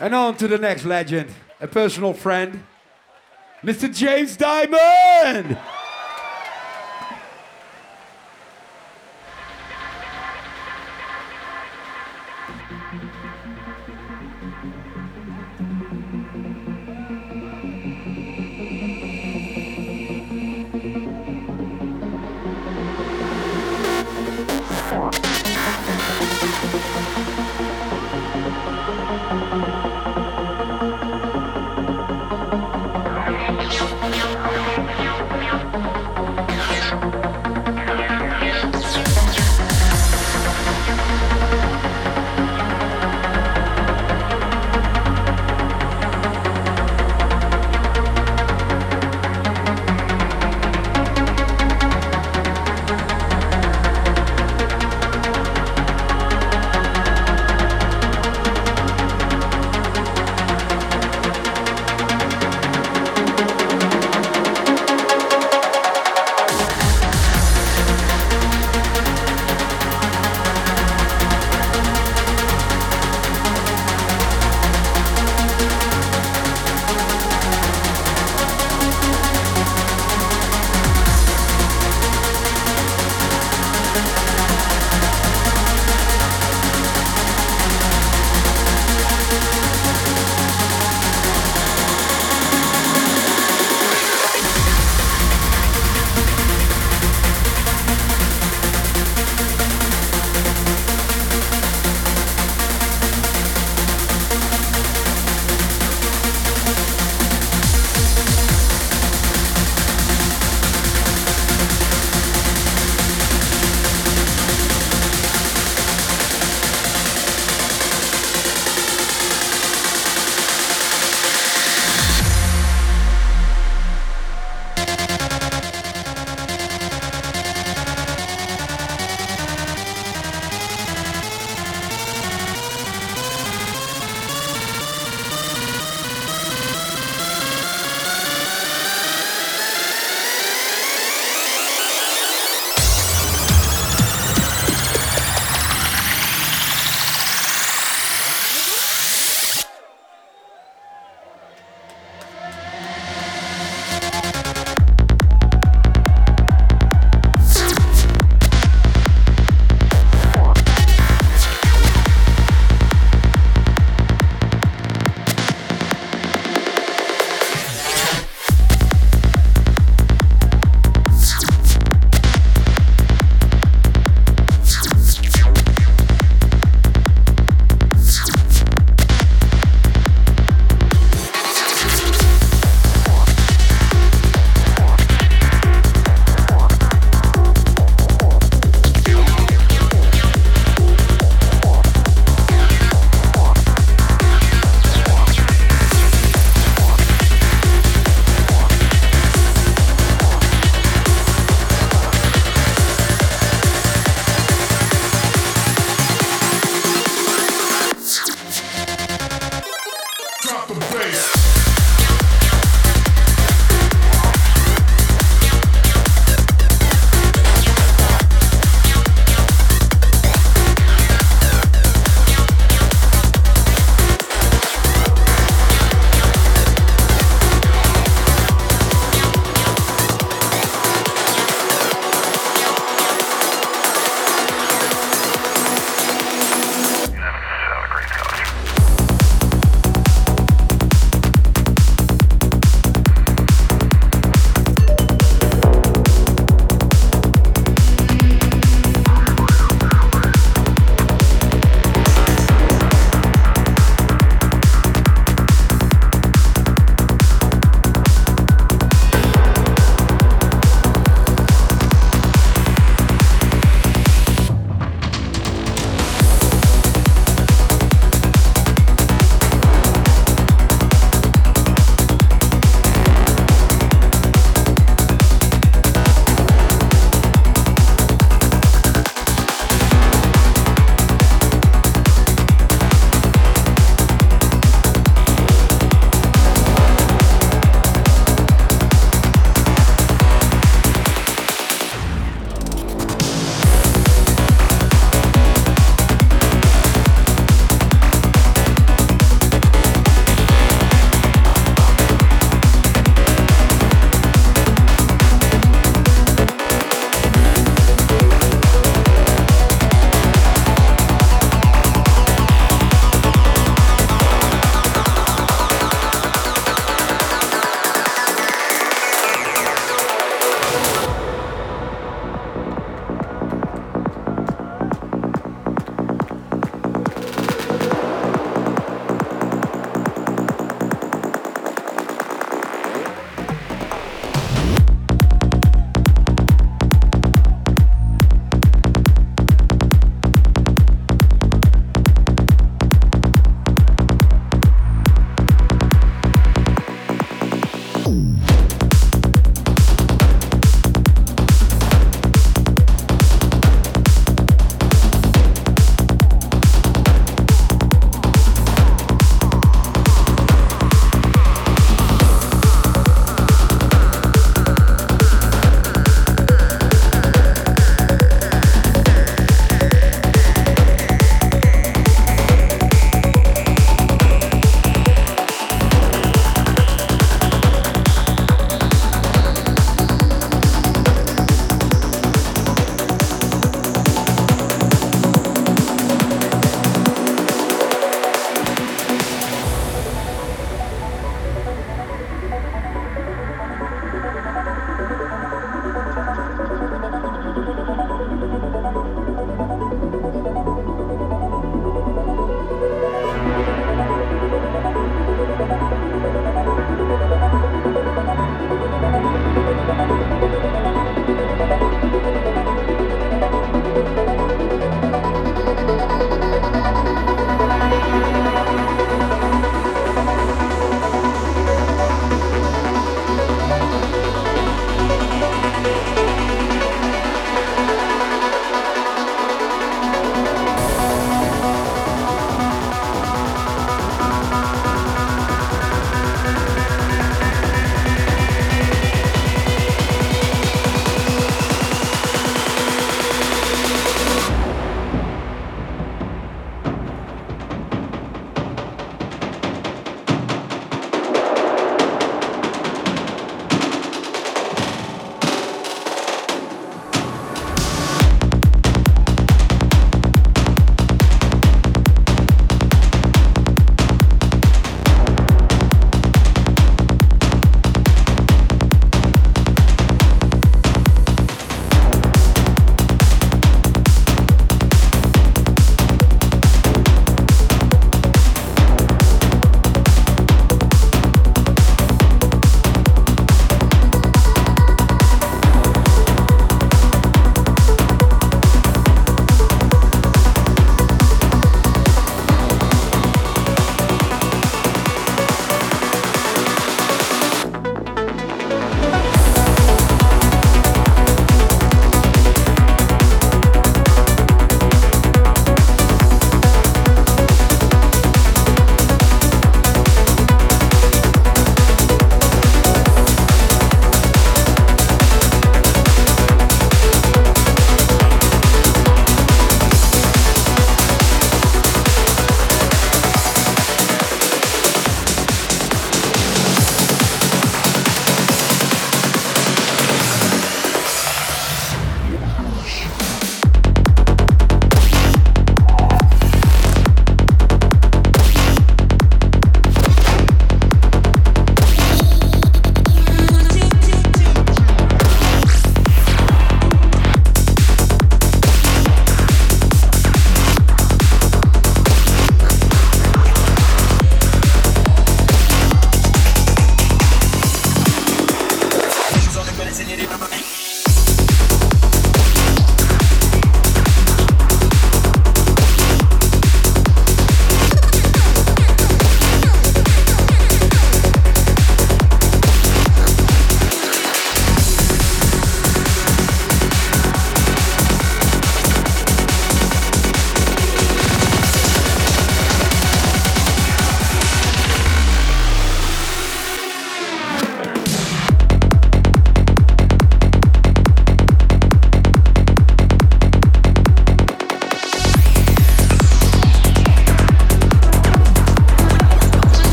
And on to the next legend, a personal friend, Mr. James Diamond.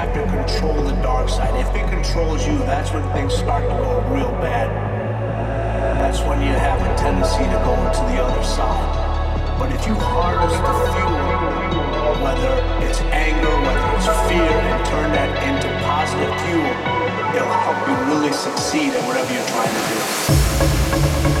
Have to control the dark side. If it controls you, that's when things start to go real bad. That's when you have a tendency to go to the other side. But if you harness the fuel, whether it's anger, whether it's fear, and turn that into positive fuel, it'll help you really succeed at whatever you're trying to do.